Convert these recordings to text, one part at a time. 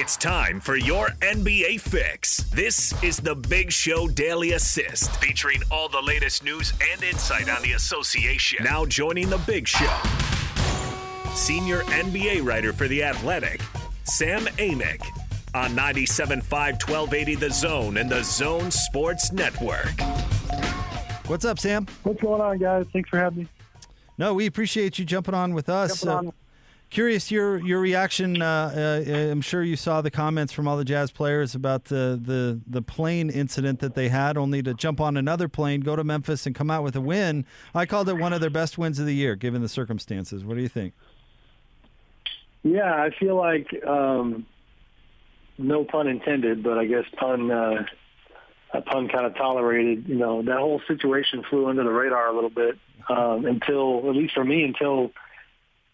It's time for your NBA fix. This is the Big Show Daily Assist, featuring all the latest news and insight on the association. Now joining the Big Show, senior NBA writer for The Athletic, Sam Amick, on 97.5 1280 The Zone and The Zone Sports Network. What's up, Sam? What's going on, guys? Thanks for having me. No, we appreciate you jumping on with us. Jumping on. Uh, Curious your your reaction. Uh, uh, I'm sure you saw the comments from all the Jazz players about the, the the plane incident that they had, only to jump on another plane, go to Memphis, and come out with a win. I called it one of their best wins of the year, given the circumstances. What do you think? Yeah, I feel like um, no pun intended, but I guess pun uh, a pun kind of tolerated. You know, that whole situation flew under the radar a little bit um, until, at least for me, until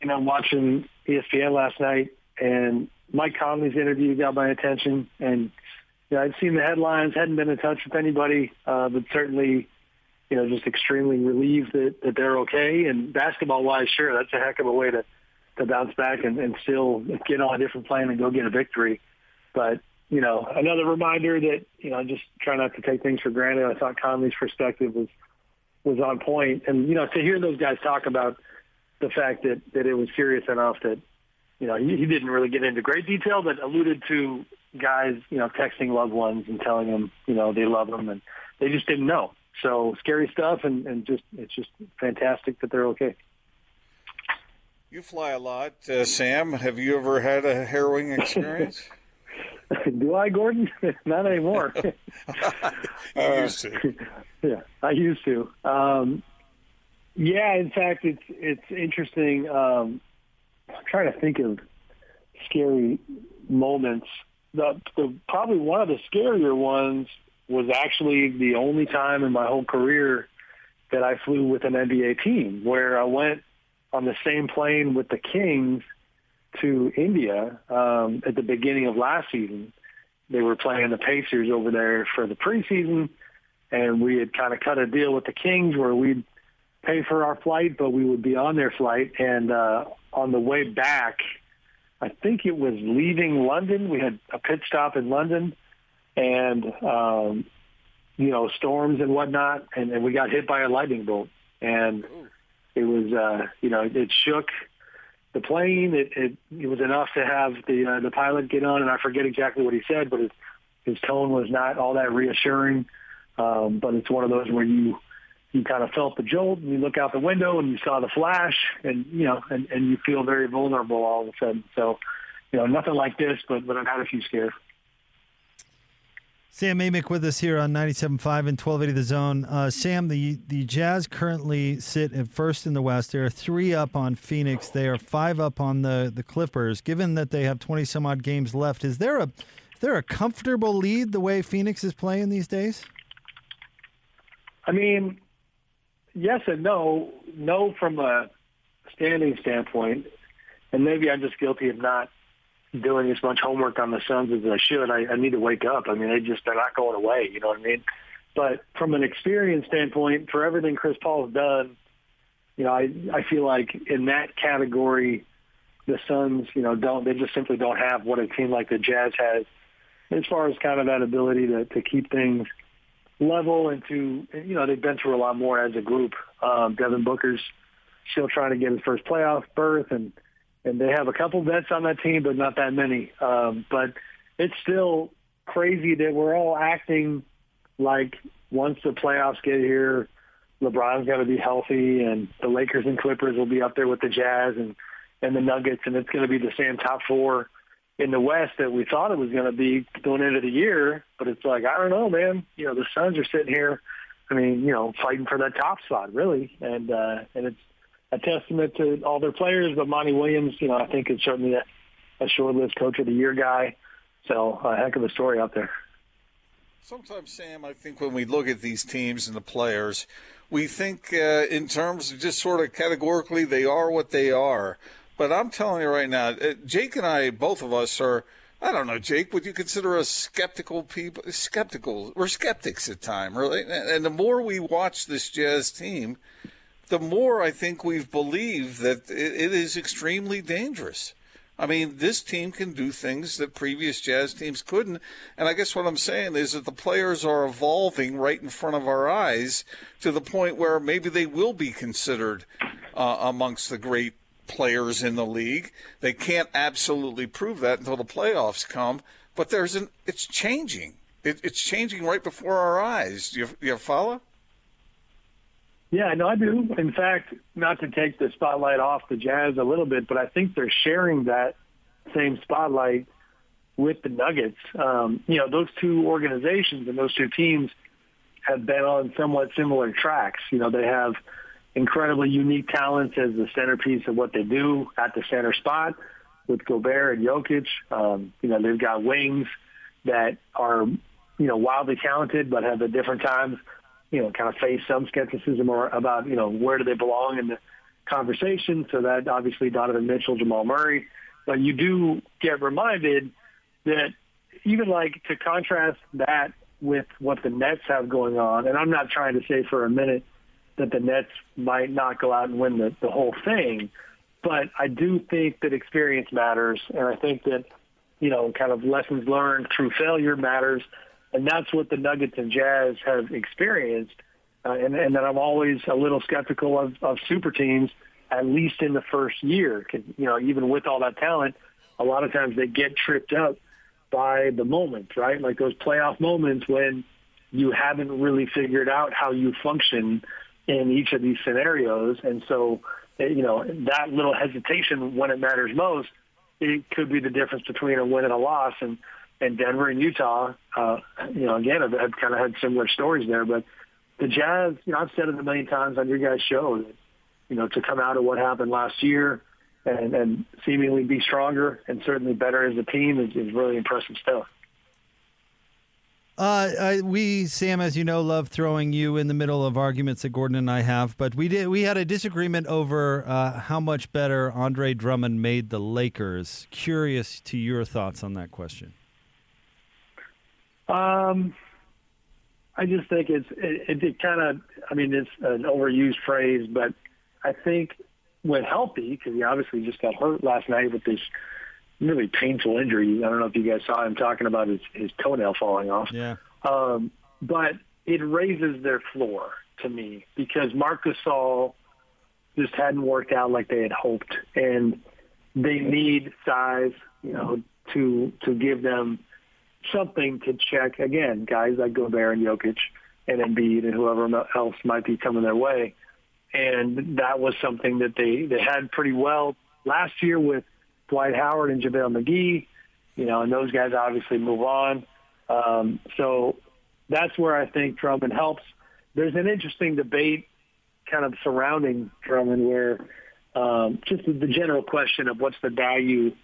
you know, watching ESPN last night and Mike Conley's interview got my attention. And you know, I'd seen the headlines, hadn't been in touch with anybody, uh, but certainly, you know, just extremely relieved that, that they're okay. And basketball-wise, sure, that's a heck of a way to to bounce back and, and still get on a different plane and go get a victory. But you know, another reminder that you know, just try not to take things for granted. I thought Conley's perspective was was on point. point, and you know, to hear those guys talk about the fact that that it was serious enough that you know he, he didn't really get into great detail, but alluded to guys you know texting loved ones and telling them you know they love them and they just didn't know. So scary stuff, and and just it's just fantastic that they're okay. You fly a lot, uh, Sam. Have you ever had a harrowing experience? Do I, Gordon? Not anymore. I used to. yeah, I used to. Um, yeah, in fact, it's it's interesting. Um, I'm trying to think of scary moments. The, the probably one of the scarier ones was actually the only time in my whole career that I flew with an NBA team, where I went on the same plane with the Kings to India um, at the beginning of last season. They were playing the Pacers over there for the preseason, and we had kind of cut a deal with the Kings where we'd pay for our flight, but we would be on their flight. And uh, on the way back, I think it was leaving London. We had a pit stop in London, and um, you know storms and whatnot, and, and we got hit by a lightning bolt, and it was uh, you know it shook the plane. It, it it was enough to have the uh, the pilot get on, and I forget exactly what he said, but his his tone was not all that reassuring. Um, but it's one of those where you you kind of felt the jolt and you look out the window and you saw the flash and you know and, and you feel very vulnerable all of a sudden so you know nothing like this but but i've had a few scares Sam Amick with us here on 97.5 and 1280 The Zone. Uh, Sam, the, the Jazz currently sit at first in the West. They are three up on Phoenix. They are five up on the, the Clippers. Given that they have 20 some odd games left, is there a is there a comfortable lead the way Phoenix is playing these days? I mean, yes and no. No, from a standing standpoint, and maybe I'm just guilty of not doing as much homework on the Suns as I should. I, I need to wake up. I mean, they just they're not going away. You know what I mean? But from an experience standpoint, for everything Chris Paul's done, you know, I I feel like in that category, the Suns, you know, don't they just simply don't have what a team like the Jazz has as far as kind of that ability to to keep things level and to you know they've been through a lot more as a group. Um, Devin Booker's still trying to get his first playoff berth, and and they have a couple vets on that team, but not that many. Um, but it's still crazy that we're all acting like once the playoffs get here, LeBron's got to be healthy, and the Lakers and Clippers will be up there with the Jazz and and the Nuggets, and it's going to be the same top four in the West that we thought it was going to be going into the year. But it's like I don't know, man. You know, the Suns are sitting here. I mean, you know, fighting for that top spot, really, and uh, and it's a testament to all their players. But Monty Williams, you know, I think is certainly a, a short list coach of the year guy. So a heck of a story out there. Sometimes, Sam, I think when we look at these teams and the players, we think uh, in terms of just sort of categorically they are what they are. But I'm telling you right now, uh, Jake and I, both of us are. I don't know, Jake. Would you consider us skeptical people? Skeptical. We're skeptics at time, really. And the more we watch this Jazz team, the more I think we've believed that it is extremely dangerous. I mean, this team can do things that previous Jazz teams couldn't. And I guess what I'm saying is that the players are evolving right in front of our eyes to the point where maybe they will be considered uh, amongst the great players in the league. They can't absolutely prove that until the playoffs come, but there's an it's changing. It, it's changing right before our eyes. Do you, you follow? Yeah, no, I do. In fact, not to take the spotlight off the Jazz a little bit, but I think they're sharing that same spotlight with the Nuggets. Um, you know, those two organizations and those two teams have been on somewhat similar tracks. You know, they have incredibly unique talents as the centerpiece of what they do at the center spot with Gobert and Jokic. Um, you know, they've got wings that are, you know, wildly talented, but have at different times you know, kind of face some skepticism or about, you know, where do they belong in the conversation. So that obviously Donovan Mitchell, Jamal Murray. But you do get reminded that even like to contrast that with what the Nets have going on, and I'm not trying to say for a minute that the Nets might not go out and win the, the whole thing, but I do think that experience matters, and I think that, you know, kind of lessons learned through failure matters and that's what the Nuggets and Jazz have experienced. Uh, and, and that I'm always a little skeptical of, of super teams, at least in the first year. You know, even with all that talent, a lot of times they get tripped up by the moment, right? Like those playoff moments when you haven't really figured out how you function in each of these scenarios. And so, eh, you know, that little hesitation when it matters most, it could be the difference between a win and a loss. And and Denver and Utah, uh, you know, again, have, have kind of had similar stories there. But the Jazz, you know, I've said it a million times on your guys' show you know, to come out of what happened last year and, and seemingly be stronger and certainly better as a team is, is really impressive stuff. Uh, I, we, Sam, as you know, love throwing you in the middle of arguments that Gordon and I have. But we did we had a disagreement over uh, how much better Andre Drummond made the Lakers. Curious to your thoughts on that question. Um, I just think it's it, it kind of. I mean, it's an overused phrase, but I think when healthy, because he obviously just got hurt last night with this really painful injury. I don't know if you guys saw him talking about his, his toenail falling off. Yeah. Um, but it raises their floor to me because Marc Gasol just hadn't worked out like they had hoped, and they need size, you know, to to give them something to check again guys like Gobert and Jokic and Embiid and whoever else might be coming their way. And that was something that they they had pretty well last year with Dwight Howard and JaVale McGee. You know, and those guys obviously move on. Um, so that's where I think Drummond helps. There's an interesting debate kind of surrounding Drummond where um, just the general question of what's the value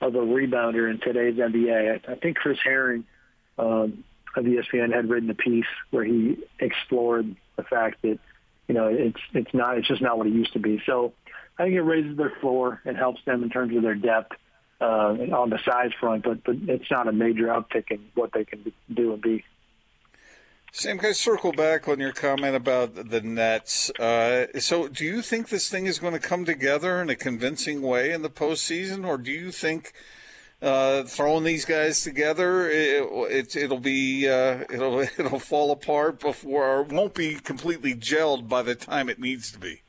of a rebounder in today's NBA. I, I think Chris Herring um, of ESPN had written a piece where he explored the fact that you know it's it's not it's just not what it used to be. So I think it raises their floor and helps them in terms of their depth uh, on the size front, but but it's not a major uptick in what they can do and be. Sam, can I circle back on your comment about the Nets? Uh, so, do you think this thing is going to come together in a convincing way in the postseason, or do you think uh, throwing these guys together, it, it, will be uh, it'll it'll fall apart before, or won't be completely gelled by the time it needs to be?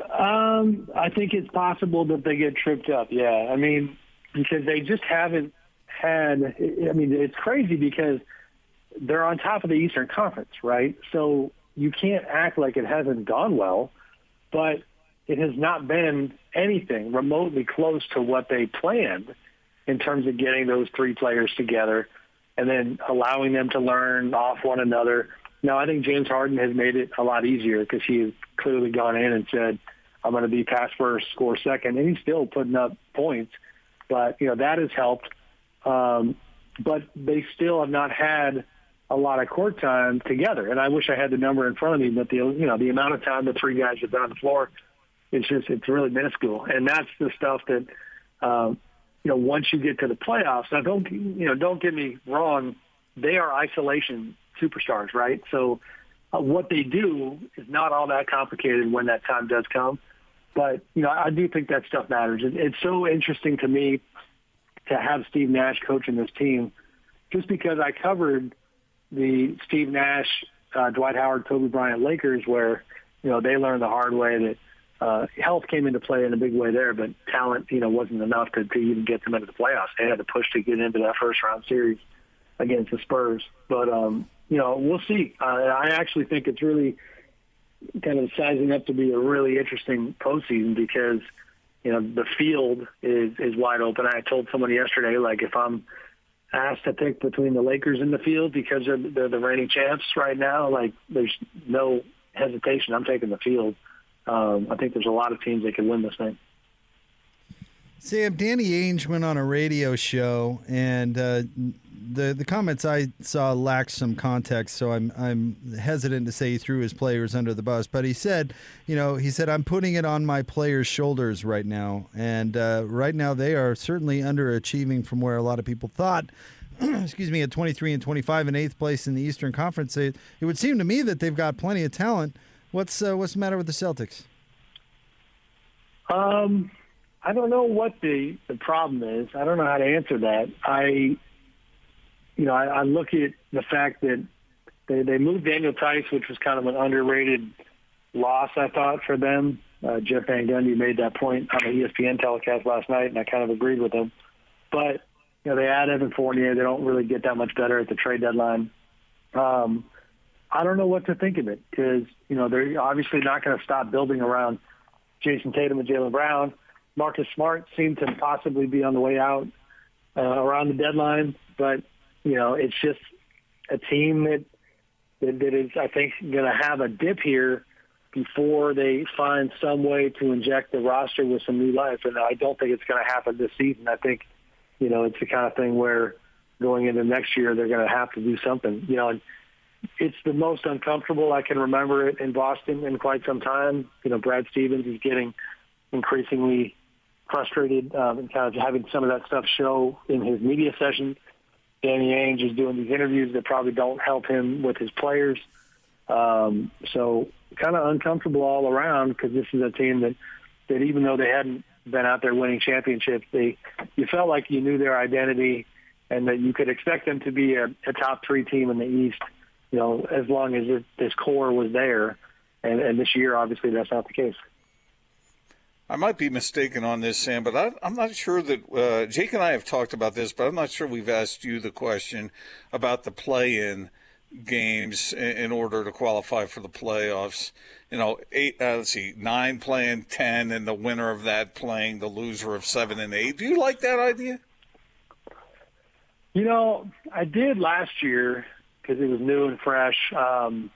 Um, I think it's possible that they get tripped up. Yeah, I mean, because they just haven't had. I mean, it's crazy because they're on top of the Eastern Conference, right? So you can't act like it hasn't gone well, but it has not been anything remotely close to what they planned in terms of getting those three players together and then allowing them to learn off one another. Now, I think James Harden has made it a lot easier because he clearly gone in and said, I'm going to be pass first, score second, and he's still putting up points. But, you know, that has helped. Um, but they still have not had – a lot of court time together. And I wish I had the number in front of me, but the you know the amount of time the three guys have been on the floor, it's just it's really minuscule. And that's the stuff that um, you know once you get to the playoffs. Now don't you know don't get me wrong, they are isolation superstars, right? So uh, what they do is not all that complicated when that time does come. But you know, I do think that stuff matters. It, it's so interesting to me to have Steve Nash coaching this team, just because I covered the Steve Nash, uh, Dwight Howard, Kobe Bryant Lakers, where you know they learned the hard way that uh, health came into play in a big way there, but talent, you know, wasn't enough to, to even get them into the playoffs. They had to push to get into that first round series against the Spurs. But um, you know, we'll see. Uh, I actually think it's really kind of sizing up to be a really interesting postseason because you know the field is is wide open. I told someone yesterday, like if I'm asked to pick between the Lakers and the field because they're, they're the reigning champs right now, like there's no hesitation. I'm taking the field. Um, I think there's a lot of teams that can win this thing. Sam, Danny Ainge went on a radio show, and uh, the the comments I saw lacked some context, so I'm I'm hesitant to say he threw his players under the bus. But he said, you know, he said I'm putting it on my players' shoulders right now, and uh, right now they are certainly underachieving from where a lot of people thought. excuse me, at 23 and 25 in eighth place in the Eastern Conference, it, it would seem to me that they've got plenty of talent. What's uh, what's the matter with the Celtics? Um, I don't know what the the problem is. I don't know how to answer that. I, you know, I, I look at the fact that they they moved Daniel Theis, which was kind of an underrated loss, I thought, for them. Uh, Jeff Van Gundy made that point on the ESPN telecast last night, and I kind of agreed with him. But you know, they add Evan Fournier. They don't really get that much better at the trade deadline. Um, I don't know what to think of it because you know they're obviously not going to stop building around Jayson Tatum and Jaylen Brown. Marcus Smart seemed to possibly be on the way out uh, around the deadline, but you know it's just a team that that, that is I think going to have a dip here before they find some way to inject the roster with some new life, and I don't think it's going to happen this season. I think you know it's the kind of thing where going into next year they're going to have to do something. You know. And, it's the most uncomfortable I can remember it in Boston in quite some time. You know, Brad Stevens is getting increasingly frustrated um, and kind of having some of that stuff show in his media session. Danny Ainge is doing these interviews that probably don't help him with his players. Um, so kind of uncomfortable all around because this is a team that, that even though they hadn't been out there winning championships, they you felt like you knew their identity and that you could expect them to be a, a top three team in the East you know, as long as this core was there. And, and this year, obviously, that's not the case. I might be mistaken on this, Sam, but I, am not sure that uh, Jake and I have talked about this, but I'm not sure we've asked you the question about the play-in games in, order to qualify for the playoffs. You know, eight. Uh, let's see, nine playing ten, and the winner of that playing the loser of seven and eight. Do you like that idea? You know, I did last year because it was new and fresh. Um,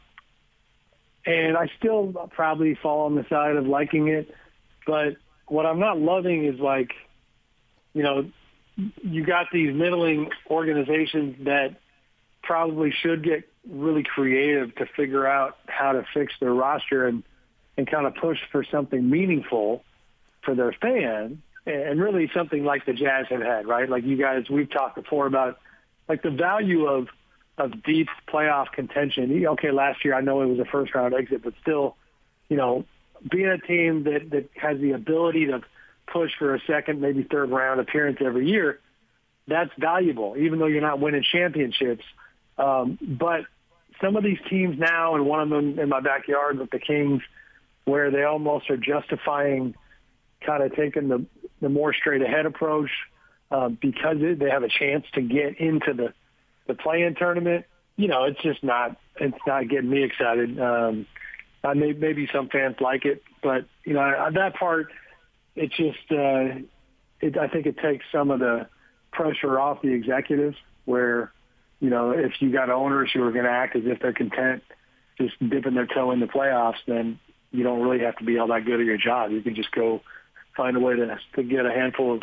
and I still probably fall on the side of liking it. But what I'm not loving is like, you know, you got these middling organizations that probably should get really creative to figure out how to fix their roster and, and kind of push for something meaningful for their fans and really something like the Jazz have had, right? Like you guys, we've talked before about like the value of – of deep playoff contention. Okay, last year I know it was a first round exit, but still, you know, being a team that that has the ability to push for a second, maybe third round appearance every year, that's valuable, even though you're not winning championships. Um, but some of these teams now, and one of them in my backyard with the Kings, where they almost are justifying kind of taking the the more straight ahead approach uh, because they have a chance to get into the the play-in tournament, you know, it's just not it's not getting me excited. Um, I may, maybe some fans like it, but you know that part, it's just uh, it, I think it takes some of the pressure off the executives. Where you know if you got owners who are going to act as if they're content just dipping their toe in the playoffs, then you don't really have to be all that good at your job. You can just go find a way to to get a handful of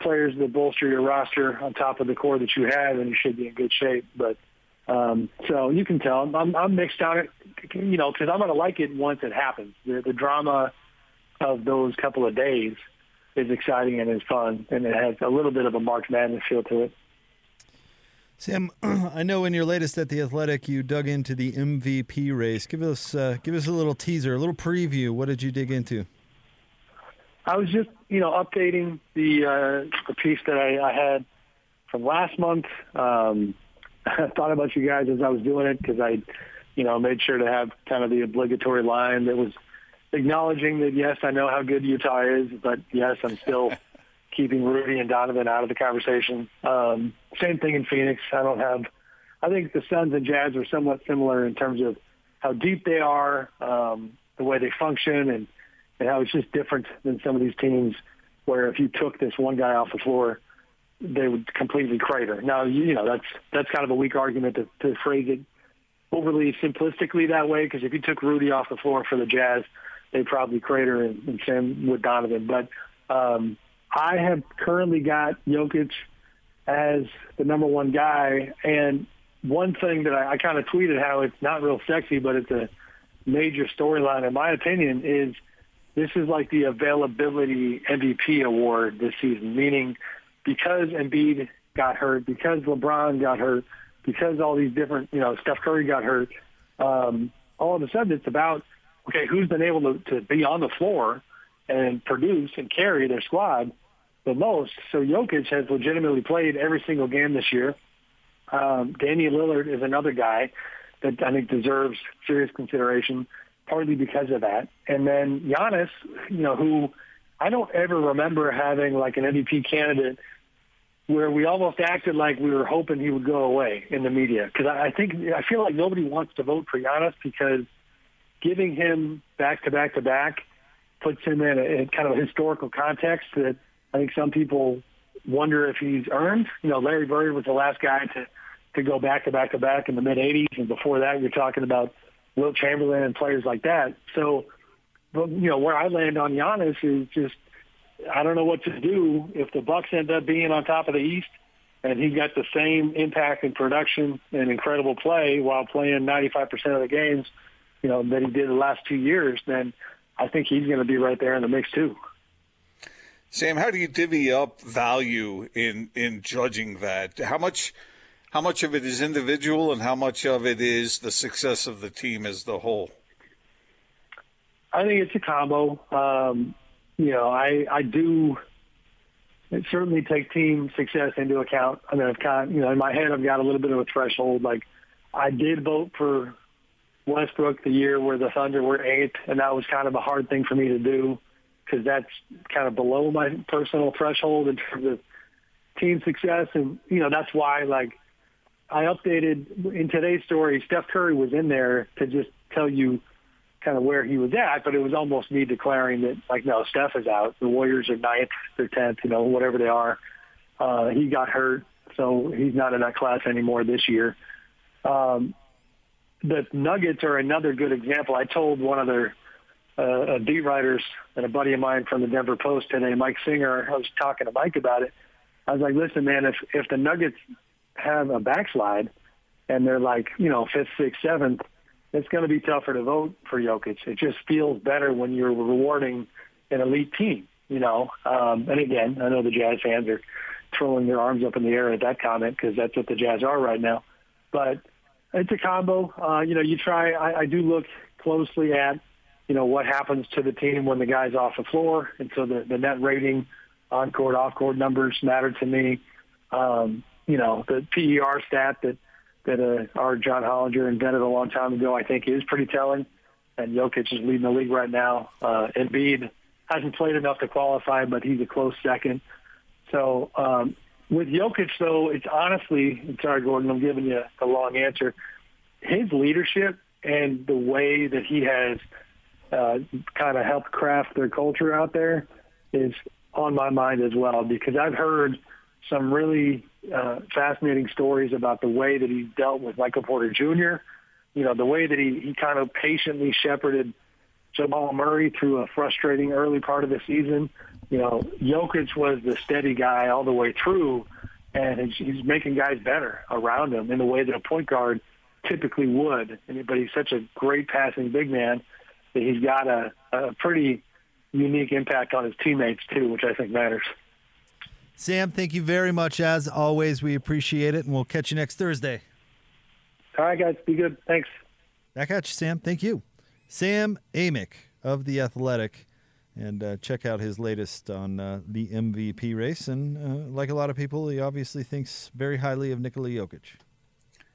players that bolster your roster on top of the core that you have, and you should be in good shape. But um, so you can tell I'm, I'm mixed on it, you know, because I'm going to like it once it happens. The, the drama of those couple of days is exciting and is fun, and it has a little bit of a March Madness feel to it. Sam, I know in your latest at the Athletic, you dug into the MVP race. Give us uh, give us a little teaser, a little preview. What did you dig into? I was just, you know, updating the uh, the piece that I, I had from last month. Um, I thought about you guys as I was doing it because I, you know, made sure to have kind of the obligatory line that was acknowledging that yes, I know how good Utah is, but yes, I'm still keeping Rudy and Donovan out of the conversation. Um, same thing in Phoenix. I don't have. I think the Suns and Jazz are somewhat similar in terms of how deep they are, um, the way they function, and and how it's just different than some of these teams where if you took this one guy off the floor, they would completely crater. Now, you know, that's that's kind of a weak argument to, to phrase it overly simplistically that way, because if you took Rudy off the floor for the Jazz, they'd probably crater, and, and same with Donovan. But um, I have currently got Jokic as the number one guy, and one thing that I, I kind of tweeted how it's not real sexy, but it's a major storyline in my opinion is – this is like the availability MVP award this season, meaning because Embiid got hurt, because LeBron got hurt, because all these different, you know, Steph Curry got hurt, um, all of a sudden it's about, okay, who's been able to, to be on the floor and produce and carry their squad the most. So Jokic has legitimately played every single game this year. Um, Damian Lillard is another guy that I think deserves serious consideration partly because of that. And then Giannis, you know, who I don't ever remember having like an MVP candidate where we almost acted like we were hoping he would go away in the media. Because I think I feel like nobody wants to vote for Giannis because giving him back to back to back puts him in a, in kind of a historical context that I think some people wonder if he's earned. You know, Larry Bird was the last guy to to go back to back to back in the mid '80s, and before that, you're talking about Wilt Chamberlain and players like that. So, but, you know, where I land on Giannis is just I don't know what to do if the Bucks end up being on top of the East and he got the same impact in production and incredible play while playing 95% of the games, you know, that he did the last two years, then I think he's going to be right there in the mix too. Sam, how do you divvy up value in in judging that? How much how much of it is individual and how much of it is the success of the team as the whole? I think it's a combo. Um, you know, I I do certainly take team success into account. I mean, I've got you know in my head I've got a little bit of a threshold. Like I did vote for Westbrook the year where the Thunder were eighth, and that was kind of a hard thing for me to do because that's kind of below my personal threshold in terms of team success, and you know that's why like I updated in today's story. Steph Curry was in there to just tell you kind of where he was at, but it was almost me declaring that like, no, Steph is out. The Warriors are ninth, or tenth, you know, whatever they are. Uh, he got hurt, so he's not in that class anymore this year. Um, the Nuggets are another good example. I told one of their uh, beat writers and a buddy of mine from the Denver Post today, Mike Singer. I was talking to Mike about it. I was like, listen, man, if if the Nuggets have a backslide and they're like, you know, fifth, sixth, seventh, it's going to be tougher to vote for Jokic. It just feels better when you're rewarding an elite team, you know. Um, and again, I know the Jazz fans are throwing their arms up in the air at that comment because that's what the Jazz are right now. But it's a combo. Uh, you know, you try. I, I do look closely at, you know, what happens to the team when the guy's off the floor, and so the, the net rating, on court, off court numbers matter to me. Um, you know, the PER stat that that uh, our John Hollinger invented a long time ago, I think is pretty telling. And Jokic is leading the league right now. Uh, Embiid hasn't played enough to qualify, but he's a close second. So um, with Jokic, though, it's honestly, sorry, Gordon, I'm giving you a long answer. His leadership and the way that he has uh, kind of helped craft their culture out there is on my mind as well because I've heard some really uh, fascinating stories about the way that he dealt with Michael Porter Jr. You know, the way that he, he kind of patiently shepherded Jamal Murray through a frustrating early part of the season. You know, Jokic was the steady guy all the way through, and he's, he's making guys better around him in the way that a point guard typically would. But he's such a great passing big man that he's got a, a pretty unique impact on his teammates too, which I think matters. Sam, thank you very much. As always, we appreciate it, and we'll catch you next Thursday. All right, guys. Be good. Thanks. Back at you, Sam. Thank you. Sam Amick of The Athletic. and uh, check out his latest on uh, the MVP race. And uh, like a lot of people, he obviously thinks very highly of Nikola Jokic.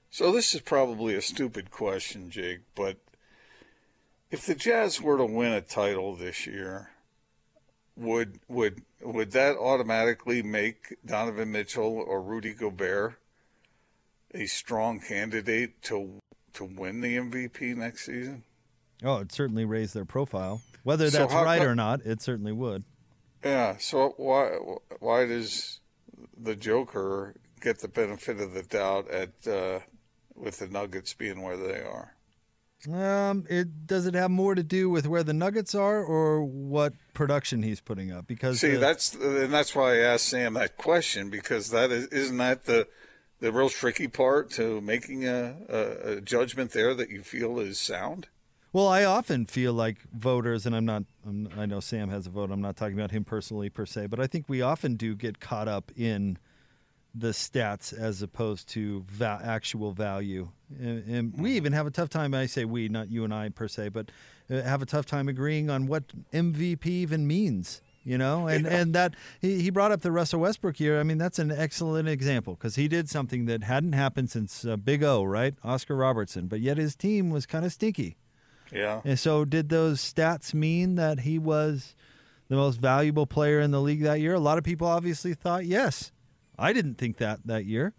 So this is probably a stupid question, Jake, but if the Jazz were to win a title this year, would would would that automatically make Donovan Mitchell or Rudy Gobert a strong candidate to to win the MVP next season? Oh, it certainly raised their profile. Whether So that's how right or not, it certainly would. Yeah. So why why does the Joker get the benefit of the doubt at uh, with the Nuggets being where they are? Um, it does it have more to do with where the Nuggets are or what production he's putting up? Because See, uh, that's and that's why I asked Sam that question because that is isn't that the the real tricky part to making a, a, a judgment there that you feel is sound. Well, I often feel like voters, and I'm not. I'm, I know Sam has a vote. I'm not talking about him personally per se, but I think we often do get caught up in the stats as opposed to va- actual value. And, and we even have a tough time. I say we, not you and I per se, but uh, have a tough time agreeing on what MVP even means. You know, and and that he, he brought up the Russell Westbrook year. I mean, that's an excellent example because he did something that hadn't happened since uh, Big O, right? Oscar Robertson, but yet his team was kind of stinky. Yeah. And so, did those stats mean that he was the most valuable player in the league that year? A lot of people obviously thought yes. I didn't think that that year.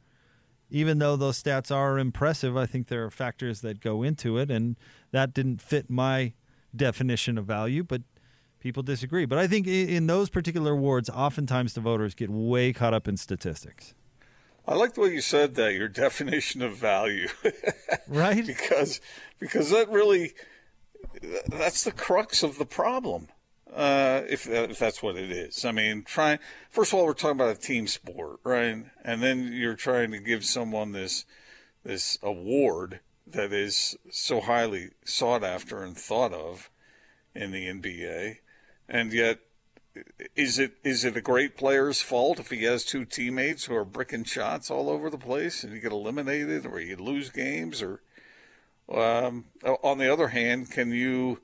Even though those stats are impressive, I think there are factors that go into it, and that didn't fit my definition of value. But people disagree. But I think in those particular awards, oftentimes the voters get way caught up in statistics, I like the way you said that. Your definition of value, right? because because that really that's the crux of the problem. Uh, if if that's what it is, I mean, try first of all, we're talking about a team sport, right? And then you're trying to give someone this this award that is so highly sought after and thought of in the NBA, and yet is it is it a great player's fault if he has two teammates who are bricking shots all over the place and you get eliminated or you lose games or um, on the other hand can you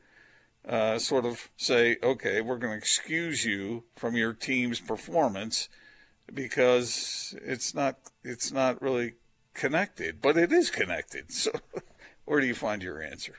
uh, sort of say okay we're going to excuse you from your team's performance because it's not it's not really connected but it is connected so where do you find your answer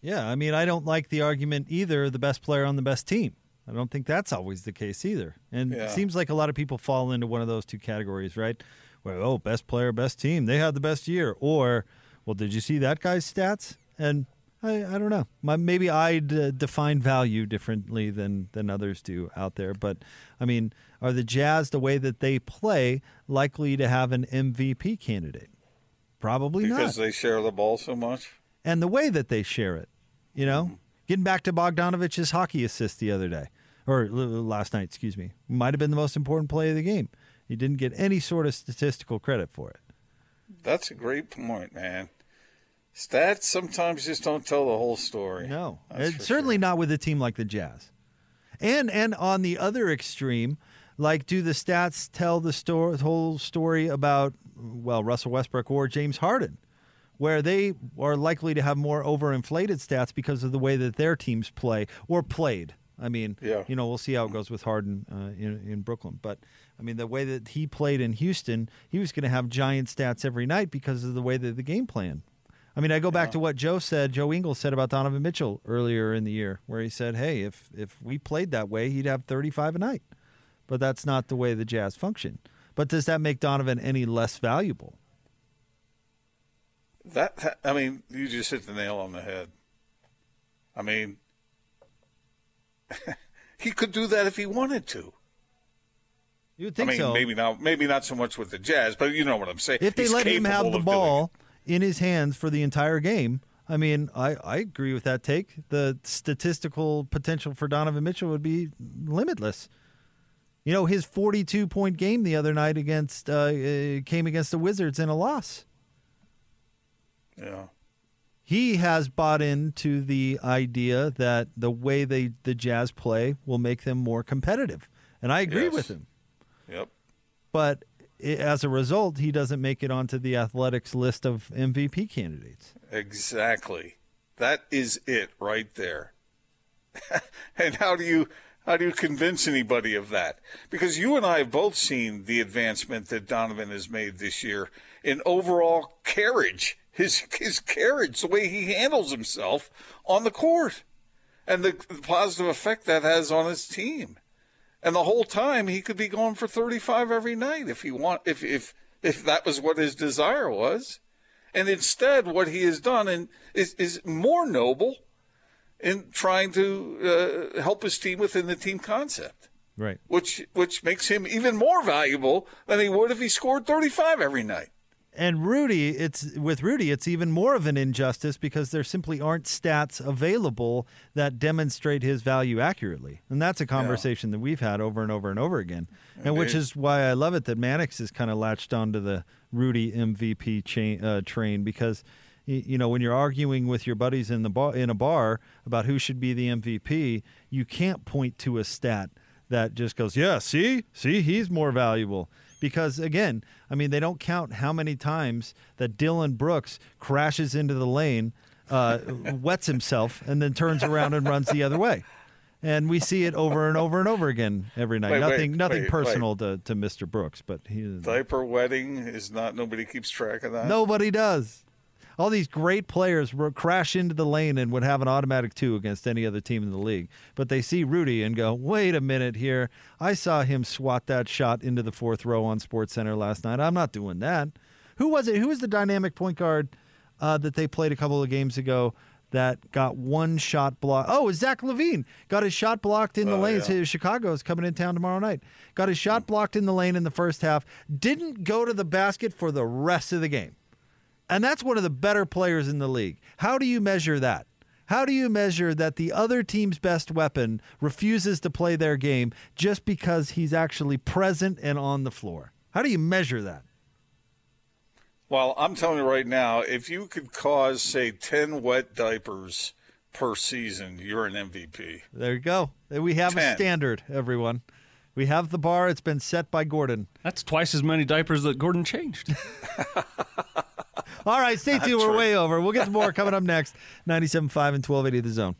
Yeah, I mean, I don't like the argument either the best player on the best team. I don't think that's always the case either. And Yeah. it seems like a lot of people fall into one of those two categories, right? Where, oh, best player, best team, they had the best year. Or, well, did you see that guy's stats? And I, I don't know. My, maybe I d- define value differently than, than others do out there. But, I mean, are the Jazz, the way that they play, likely to have an MVP candidate? Probably not because they share the ball so much and the way that they share it. You know, Mm-hmm. getting back to Bogdanovic's hockey assist the other day, or last night, excuse me, might have been the most important play of the game. He didn't get any sort of statistical credit for it. That's a great point, man. Stats sometimes just don't tell the whole story. No, That's it's for certainly sure. not with a team like the Jazz. And and on the other extreme, like do the stats tell the story, whole story about well Russell Westbrook or James Harden, where they are likely to have more overinflated stats because of the way that their teams play or played. I mean, Yeah. you know, we'll see how it goes with Harden uh, in in Brooklyn, but I mean the way that he played in Houston, he was going to have giant stats every night because of the way that the game plan. I mean, I go back to what Joe said, Joe Ingles said about Donovan Mitchell earlier in the year, where he said, "Hey, if if we played that way, he'd have 35 a night." But that's not the way the Jazz function. But does that make Donovan any less valuable? That, that- I mean, you just hit the nail on the head. I mean, he could do that if he wanted to. You would I think mean, so. maybe not, maybe not so much with the Jazz, but you know what I'm saying. if they He's let him have the ball in his hands for the entire game, I mean, I, I agree with that take. The statistical potential for Donovan Mitchell would be limitless. You know, his 42 point game the other night against uh, uh, came against the Wizards in a loss. Yeah. he has bought into the idea that the way they the Jazz play will make them more competitive, and I agree Yes. with him. Yep. But as a result, he doesn't make it onto the Athletics list of MVP candidates. Exactly. That is it right there. and how do you how do you convince anybody of that? Because you and I have both seen the advancement that Donovan has made this year in overall carriage, his his carriage, the way he handles himself on the court, and the, the positive effect that has on his team. And the whole time he could be going for 35 every night if he want if if if that was what his desire was. And instead, what he has done and is, is more noble in trying to uh, help his team within the team concept. Right. Which which makes him even more valuable than he would if he scored 35 every night. And Rudy, it's with Rudy, it's even more of an injustice because there simply aren't stats available that demonstrate his value accurately. And that's a conversation yeah. that we've had over and over and over again. Indeed. And which is why I love it that Mannix is kind of latched onto the Rudy MVP chain, uh, train because you know when you're arguing with your buddies in the bar in a bar about who should be the MVP, you can't point to a stat that just goes, "Yeah, see? See, he's more valuable." Because again, I mean, they don't count how many times that Dillon Brooks crashes into the lane, uh, wets himself, and then turns around and runs the other way. And we see it over and over and over again every night. Wait, nothing, wait, nothing wait, personal To, to Mr. Brooks, but he diaper wetting is not. Nobody keeps track of that. Nobody does all these great players would crash into the lane and would have an automatic two against any other team in the league. But they see Rudy and go, wait a minute here. I saw him swat that shot into the fourth row on SportsCenter last night. I'm not doing that. Who was it? Who was the dynamic point guard uh, that they played a couple of games ago? that got one shot blocked. Oh, Zach LaVine got his shot blocked in the oh, lane. Yeah. Chicago is coming in town tomorrow night. Got his shot blocked in the lane in the first half. Didn't go to the basket for the rest of the game. And that's one of the better players in the league. How do you measure that? How do you measure that the other team's best weapon refuses to play their game just because he's actually present and on the floor? How do you measure that? Well, I'm telling you right now, if you could cause, say, 10 wet diapers per season, you're an MVP. There you go. We have 10. a standard, everyone. We have the bar. It's been set by Gordon. That's twice as many diapers that Gordon changed. All right, stay tuned. We're way over. We'll get more coming up next. 97.5 and 1280 The Zone.